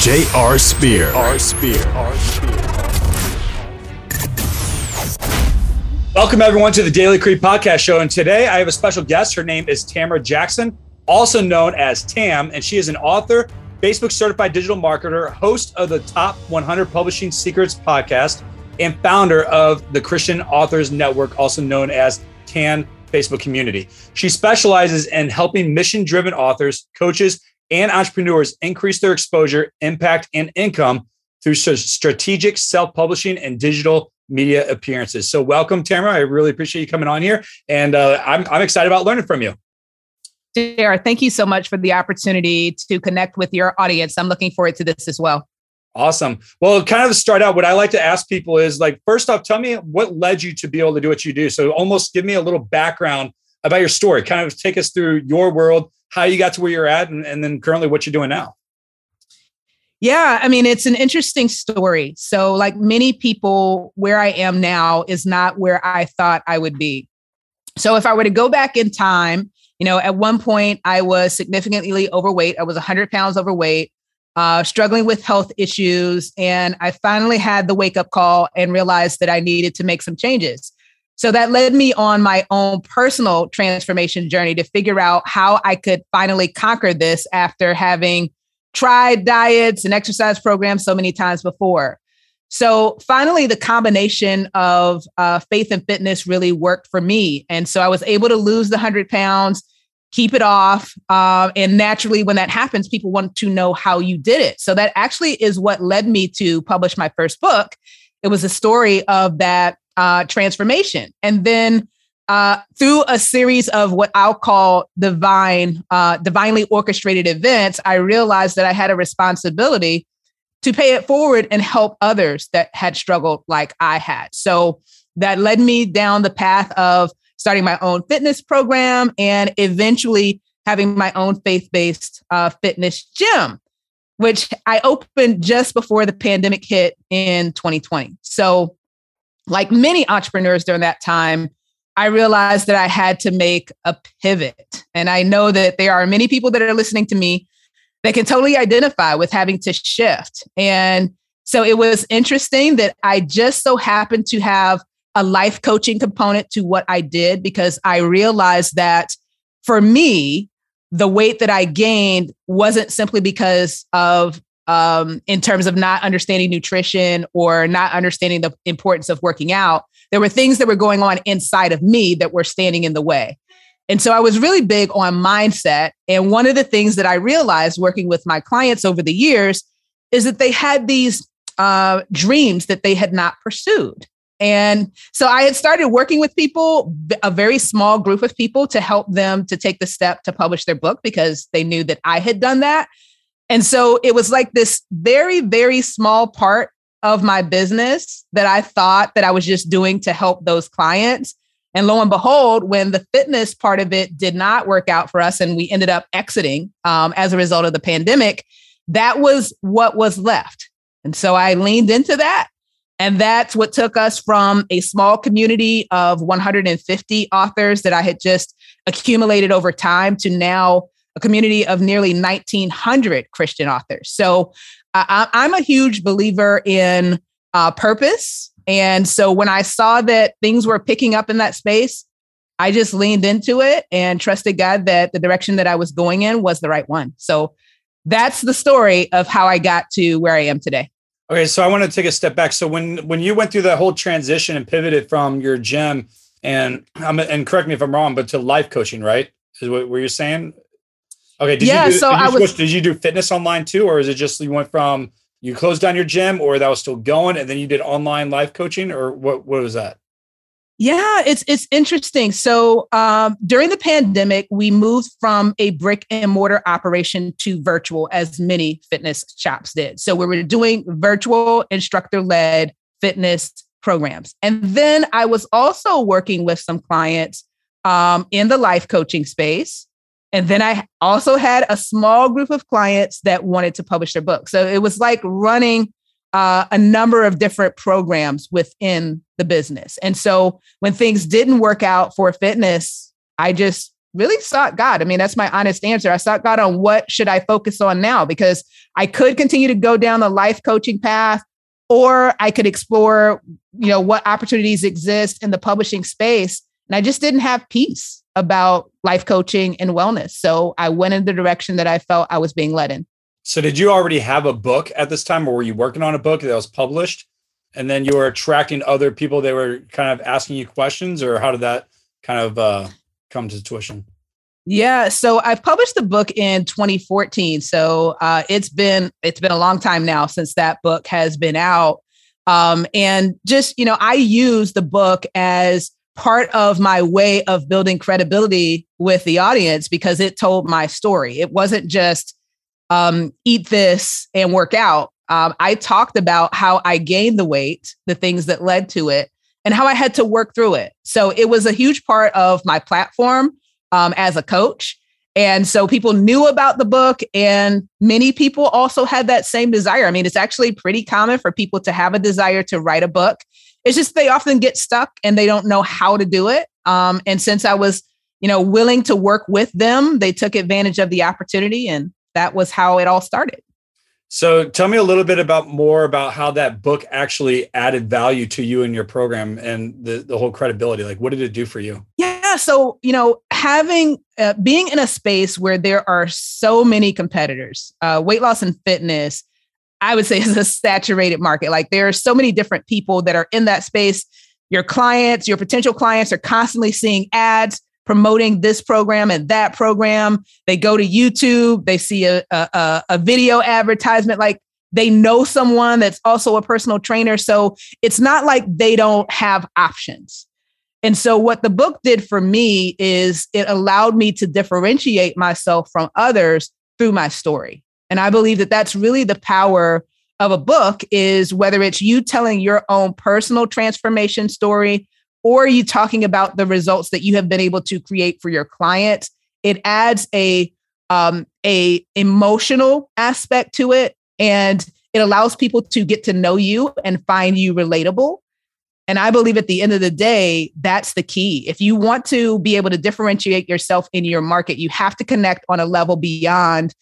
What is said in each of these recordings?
J.R. Spear. R. Spear. R. Spear. Welcome, everyone, to the Daily Creed Podcast Show. And today I have a special guest. Her name is Tamara Jackson, also known as Tam, and she is an author, Facebook certified digital marketer, host of the Top 100 Publishing Secrets podcast, and founder of the Christian Authors Network, also known as CAN Facebook community. She specializes in helping mission driven authors, coaches, and entrepreneurs increase their exposure, impact, and income through strategic self publishing and digital media appearances. So, welcome, Tamara. I really appreciate you coming on here. And uh, I'm, I'm excited about learning from you. JR, thank you so much for the opportunity to connect with your audience. I'm looking forward to this as well. Awesome. Well, kind of start out, what I like to ask people is like, first off, tell me what led you to be able to do what you do. So, almost give me a little background about your story. Kind of take us through your world, how you got to where you're at, and, and then currently what you're doing now. Yeah, I mean, it's an interesting story. So, like many people, where I am now is not where I thought I would be. So, if I were to go back in time, you know, at one point I was significantly overweight. I was 100 pounds overweight, uh, struggling with health issues. And I finally had the wake up call and realized that I needed to make some changes. So that led me on my own personal transformation journey to figure out how I could finally conquer this after having tried diets and exercise programs so many times before. So finally, the combination of uh, faith and fitness really worked for me. And so I was able to lose the 100 pounds, keep it off. Uh, and naturally, when that happens, people want to know how you did it. So that actually is what led me to publish my first book. It was a story of that uh, transformation. And then uh, through a series of what I'll call divine, uh, divinely orchestrated events, I realized that I had a responsibility to pay it forward and help others that had struggled like I had. So that led me down the path of starting my own fitness program and eventually having my own faith based uh, fitness gym, which I opened just before the pandemic hit in 2020. So like many entrepreneurs during that time, I realized that I had to make a pivot. And I know that there are many people that are listening to me that can totally identify with having to shift. And so it was interesting that I just so happened to have a life coaching component to what I did because I realized that for me, the weight that I gained wasn't simply because of um, in terms of not understanding nutrition or not understanding the importance of working out. There were things that were going on inside of me that were standing in the way. And so I was really big on mindset. And one of the things that I realized working with my clients over the years is that they had these uh, dreams that they had not pursued. And so I had started working with people, a very small group of people, to help them to take the step to publish their book because they knew that I had done that. And so it was like this very, very small part of my business that I thought that I was just doing to help those clients. And lo and behold, when the fitness part of it did not work out for us and we ended up exiting um, as a result of the pandemic, that was what was left. And so I leaned into that. And that's what took us from a small community of 150 authors that I had just accumulated over time to now a community of nearly 1,900 Christian authors. So I, am a huge believer in uh, purpose. And so when I saw that things were picking up in that space, I just leaned into it and trusted God that the direction that I was going in was the right one. So that's the story of how I got to where I am today. Okay, so I want to take a step back. So when when you went through that whole transition and pivoted from your gym and and correct me if I'm wrong, but to life coaching, right? Is what, what you're saying? Okay. Did yeah. You do, so I was. did you do fitness online too, or is it just you went from you closed down your gym, or that was still going, and then you did online life coaching, or what? What was that? Yeah, it's it's interesting. So um, during the pandemic, we moved from a brick and mortar operation to virtual, as many fitness shops did. So we were doing virtual instructor led fitness programs, and then I was also working with some clients um, in the life coaching space. And then I also had a small group of clients that wanted to publish their book. So it was like running uh, a number of different programs within the business. And so when things didn't work out for fitness, I just really sought God. I mean, that's my honest answer. I sought God on what should I focus on now because I could continue to go down the life coaching path or I could explore, you know, what opportunities exist in the publishing space. And I just didn't have peace about life coaching and wellness. So I went in the direction that I felt I was being led in. So did you already have a book at this time or were you working on a book that was published? And then you were attracting other people that were kind of asking you questions or how did that kind of uh, come to tuition? Yeah, so I published the book in 2014. So uh, it's been it's been a long time now since that book has been out. Um, and just you know, I use the book as part of my way of building credibility with the audience because it told my story. It wasn't just um, eat this and work out. Um, I talked about how I gained the weight, the things that led to it, and how I had to work through it. So it was a huge part of my platform um, as a coach. And so people knew about the book, and many people also had that same desire. I mean, it's actually pretty common for people to have a desire to write a book. It's just they often get stuck and they don't know how to do it. Um, and since I was, you know, willing to work with them, they took advantage of the opportunity and that was how it all started. So tell me a little bit about more about how that book actually added value to you and your program and the, the whole credibility. Like what did it do for you? Yeah. So, you know, having, uh, being in a space where there are so many competitors, uh, weight loss and fitness, I would say is a saturated market. Like there are so many different people that are in that space. Your clients, your potential clients are constantly seeing ads promoting this program and that program. They go to YouTube, they see a, a, a video advertisement, like they know someone that's also a personal trainer. So it's not like they don't have options. And so, what the book did for me is it allowed me to differentiate myself from others through my story. And I believe that that's really the power of a book is whether it's you telling your own personal transformation story or you talking about the results that you have been able to create for your clients it adds a um, a emotional aspect to it and it allows people to get to know you and find you relatable. And i believe at the end of the day that's the key. If you want to be able to differentiate yourself in your market you have to connect on a level beyond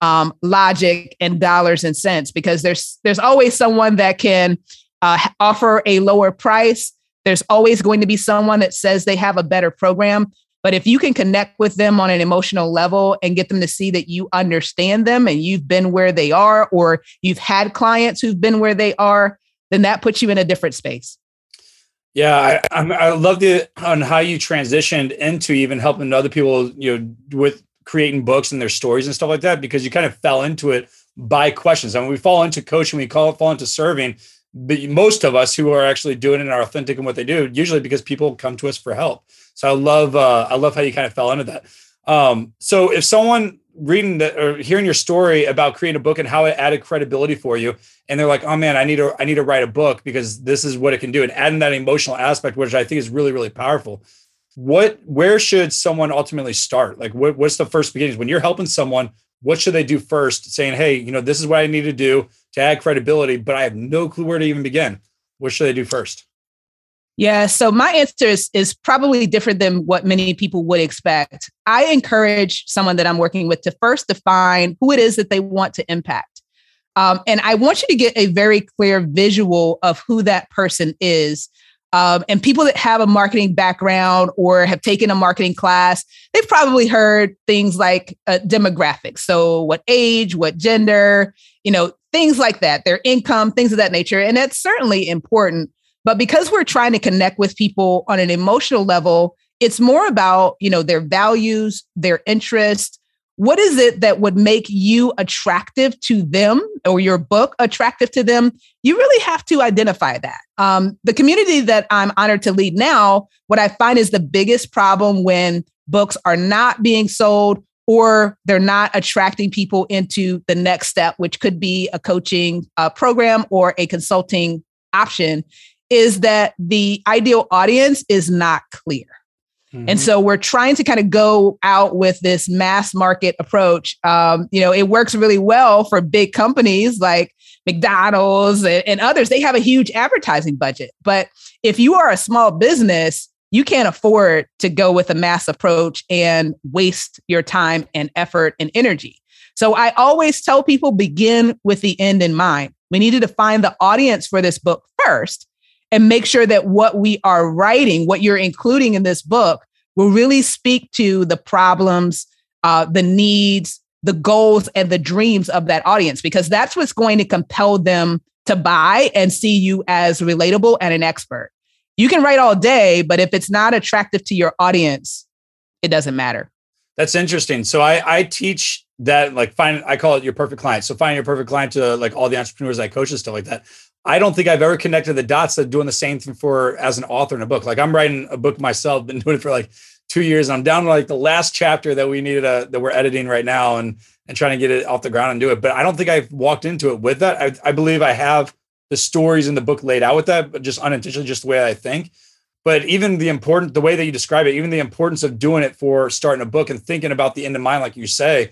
um, logic and dollars and cents because there's there's always someone that can uh, offer a lower price there's always going to be someone that says they have a better program. But if you can connect with them on an emotional level and get them to see that you understand them and you've been where they are, or you've had clients who've been where they are, then that puts you in a different space. Yeah, I, I love it on how you transitioned into even helping other people, you know, with creating books and their stories and stuff like that, because you kind of fell into it by questions. I mean, we fall into coaching, we call it fall into serving but most of us who are actually doing it are authentic in what they do, usually because people come to us for help. So I love uh, I love how you kind of fell into that. Um, so if someone reading or hearing your story about creating a book and how it added credibility for you, and they're like, oh man, I need to I need to write a book because this is what it can do, and adding that emotional aspect, which I think is really really powerful. What where should someone ultimately start? Like what, what's the first beginnings when you're helping someone? What should they do first? Saying, hey, you know, this is what I need to do to add credibility, but I have no clue where to even begin. What should I do first? Yeah, so my answer is, is probably different than what many people would expect. I encourage someone that I'm working with to first define who it is that they want to impact. Um, and I want you to get a very clear visual of who that person is. Um, and people that have a marketing background or have taken a marketing class, they've probably heard things like uh, demographics. So, what age, what gender, you know, things like that, their income, things of that nature. And that's certainly important. But because we're trying to connect with people on an emotional level, it's more about, you know, their values, their interests, what is it that would make you attractive to them or your book attractive to them? You really have to identify that. Um, the community that I'm honored to lead now, what I find is the biggest problem when books are not being sold or they're not attracting people into the next step, which could be a coaching uh, program or a consulting option, is that the ideal audience is not clear. Mm-hmm. And so we're trying to kind of go out with this mass market approach. Um, you know, it works really well for big companies like McDonald's and, and others. They have a huge advertising budget. But if you are a small business, you can't afford to go with a mass approach and waste your time and effort and energy. So I always tell people begin with the end in mind. We needed to find the audience for this book first and make sure that what we are writing, what you're including in this book, will really speak to the problems, uh, the needs, the goals, and the dreams of that audience, because that's what's going to compel them to buy and see you as relatable and an expert. You can write all day, but if it's not attractive to your audience, it doesn't matter. That's interesting. So I, I teach that like find I call it your perfect client. So find your perfect client to like all the entrepreneurs I coach and stuff like that. I don't think I've ever connected the dots of doing the same thing for as an author in a book. Like I'm writing a book myself, been doing it for like two years. And I'm down to like the last chapter that we needed a, that we're editing right now and and trying to get it off the ground and do it. But I don't think I've walked into it with that. I, I believe I have the stories in the book laid out with that, but just unintentionally, just the way I think. But even the important, the way that you describe it, even the importance of doing it for starting a book and thinking about the end in mind, like you say,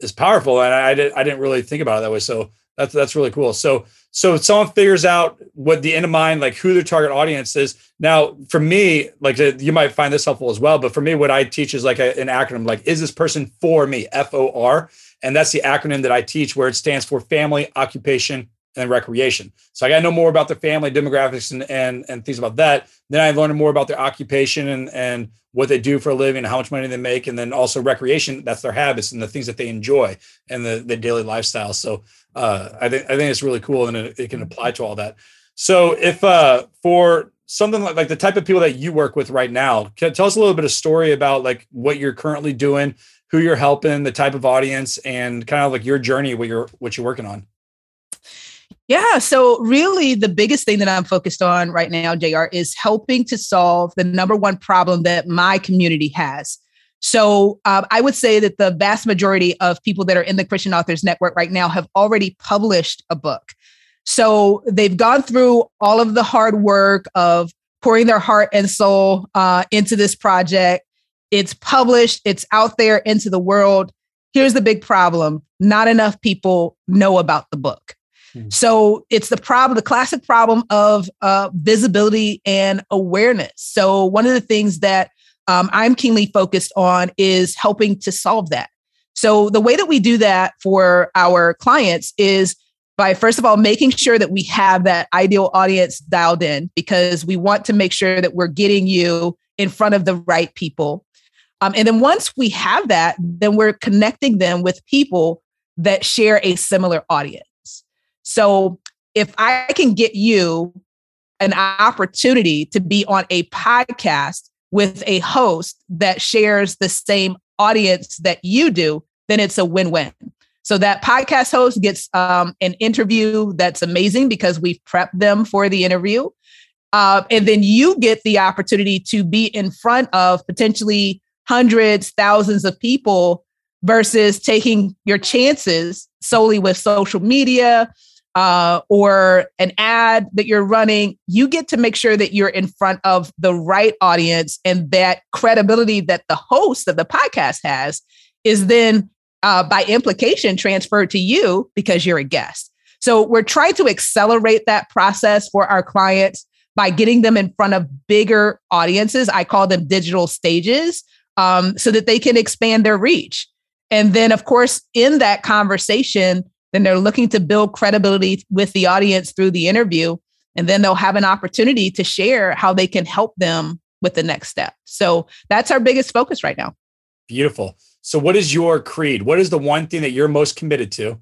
is powerful. And I, I, did, I didn't really think about it that way. So that's that's really cool. So so if someone figures out what the end of mind, like who their target audience is. Now, for me, like you might find this helpful as well. But for me, what I teach is like a, an acronym, like is this person for me? F O R, and that's the acronym that I teach, where it stands for family, occupation, and recreation. So I got to know more about their family demographics and, and and things about that. Then I learned more about their occupation and and what they do for a living, and how much money they make, and then also recreation. That's their habits and the things that they enjoy and the the daily lifestyle. So uh, I think I think it's really cool and it, it, can apply to all that. So if uh, for something like, like the type of people that you work with right now, can tell us a little bit of story about like what you're currently doing, who you're helping, the type of audience, and kind of like your journey, what you're what you're working on. Yeah. So, really, the biggest thing that I'm focused on right now, JR, is helping to solve the number one problem that my community has. So, um, I would say that the vast majority of people that are in the Christian Authors Network right now have already published a book. So, they've gone through all of the hard work of pouring their heart and soul uh, into this project. It's published, it's out there into the world. Here's the big problem not enough people know about the book. Hmm. So it's the problem, the classic problem of uh, visibility and awareness. So one of the things that um, I'm keenly focused on is helping to solve that. So the way that we do that for our clients is by first of all making sure that we have that ideal audience dialed in because we want to make sure that we're getting you in front of the right people. Um, and then once we have that, then we're connecting them with people that share a similar audience. So if I can get you an opportunity to be on a podcast with a host that shares the same audience that you do, then it's a win win. So that podcast host gets um, an interview that's amazing because we've prepped them for the interview. Uh, and then you get the opportunity to be in front of potentially hundreds, thousands of people versus taking your chances solely with social media uh, or an ad that you're running, you get to make sure that you're in front of the right audience and that credibility that the host of the podcast has is then uh, by implication transferred to you because you're a guest. So we're trying to accelerate that process for our clients by getting them in front of bigger audiences. I call them digital stages um, so that they can expand their reach. And then, of course, in that conversation, then they're looking to build credibility with the audience through the interview. And then they'll have an opportunity to share how they can help them with the next step. So that's our biggest focus right now. Beautiful. So, what is your creed? What is the one thing that you're most committed to that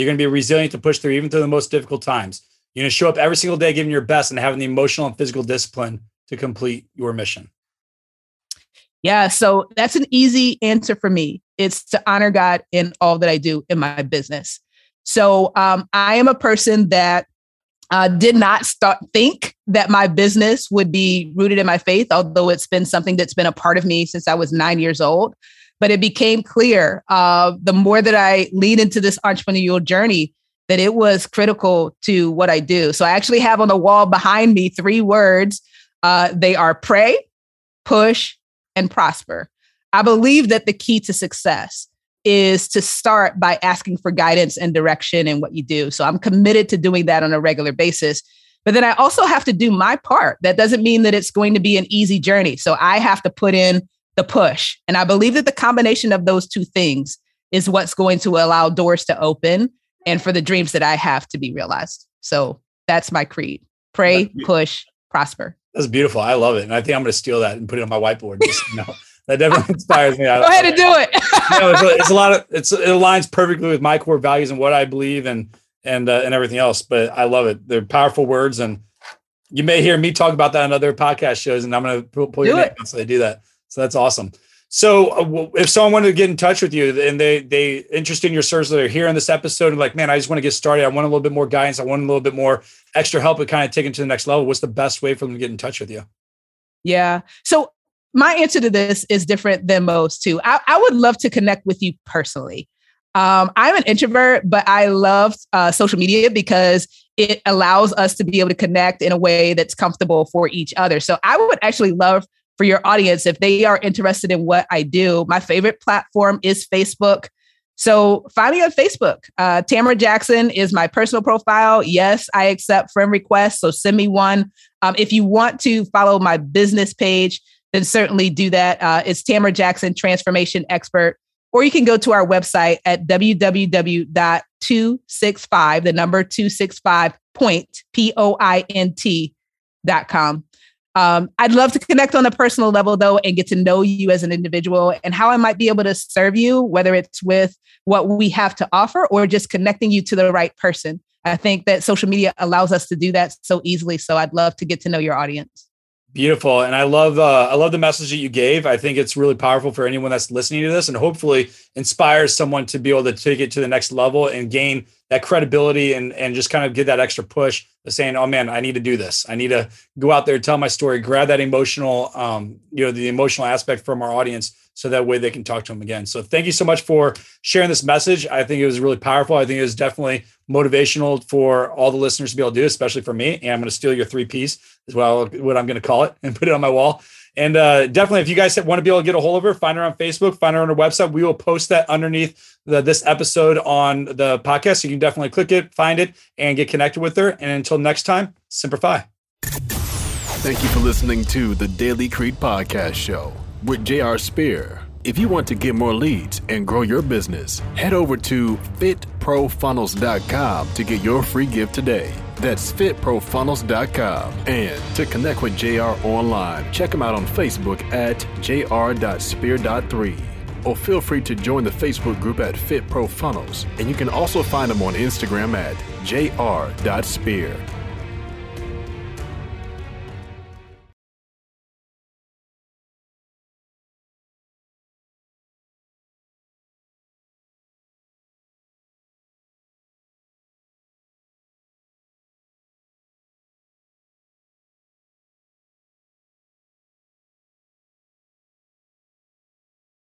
you're going to be resilient to push through even through the most difficult times? You're going to show up every single day, giving your best and having the emotional and physical discipline to complete your mission. Yeah, so that's an easy answer for me. It's to honor God in all that I do in my business. So um, I am a person that uh, did not start think that my business would be rooted in my faith, although it's been something that's been a part of me since I was nine years old. But it became clear uh, the more that I lead into this entrepreneurial journey that it was critical to what I do. So I actually have on the wall behind me three words. Uh, they are pray, push, and prosper. I believe that the key to success is to start by asking for guidance and direction in what you do. So I'm committed to doing that on a regular basis. But then I also have to do my part. That doesn't mean that it's going to be an easy journey. So I have to put in the push. And I believe that the combination of those two things is what's going to allow doors to open and for the dreams that I have to be realized. So that's my creed pray, push, prosper. That's beautiful. I love it. And I think I'm going to steal that and put it on my whiteboard. Just, know, that definitely inspires me. Go ahead and do it. Know, it's, a, it's, a, lot of, it's, it aligns perfectly with my core values and what I believe and, and, uh, and everything else. But I love it. They're powerful words. And you may hear me talk about that on other podcast shows and I'm going to pull, pull your name so they do that. So that's awesome. So uh, if someone wanted to get in touch with you and they they interested in your service, they're here in this episode and like, man, I just want to get started. I want a little bit more guidance. I want a little bit more extra help with kind of taking to the next level. What's the best way for them to get in touch with you? Yeah. So my answer to this is different than most too. I, I would love to connect with you personally. Um, I'm an introvert, but I love uh, social media because it allows us to be able to connect in a way that's comfortable for each other. So I would actually love for your audience if they are interested in what I do. My favorite platform is Facebook. So find me on Facebook. Uh, Tamara Jackson is my personal profile. Yes, I accept friend requests. So send me one. Um, if you want to follow my business page, then certainly do that. Uh, it's Tamara Jackson, Transformation Expert. Or you can go to our website at www.265, the number 265 point, P O I N T dot. Um, I'd love to connect on a personal level, though, and get to know you as an individual and how I might be able to serve you, whether it's with what we have to offer or just connecting you to the right person. I think that social media allows us to do that so easily. So I'd love to get to know your audience. Beautiful, and I love uh, I love the message that you gave. I think it's really powerful for anyone that's listening to this, and hopefully inspires someone to be able to take it to the next level and gain that credibility and and just kind of get that extra push of saying, "Oh man, I need to do this. I need to go out there, tell my story, grab that emotional, um, you know, the emotional aspect from our audience, so that way they can talk to them again." So thank you so much for sharing this message. I think it was really powerful. I think it was definitely motivational for all the listeners to be able to do, especially for me. And I'm going to steal your three piece as well, what I'm going to call it, and put it on my wall. And uh, definitely, if you guys want to be able to get a hold of her, find her on Facebook, find her on her website. We will post that underneath the, this episode on the podcast. So you can definitely click it, find it, and get connected with her. And until next time, Semper Fi. Thank you for listening to the Daily Creed Podcast Show with J.R. Spear. If you want to get more leads and grow your business, head over to fitprofunnels.com to get your free gift today. That's fitprofunnels.com. And to connect with JR online, check him out on Facebook at jr.spear.3. Or feel free to join the Facebook group at Fit Pro Funnels. And you can also find him on Instagram at jr.spear.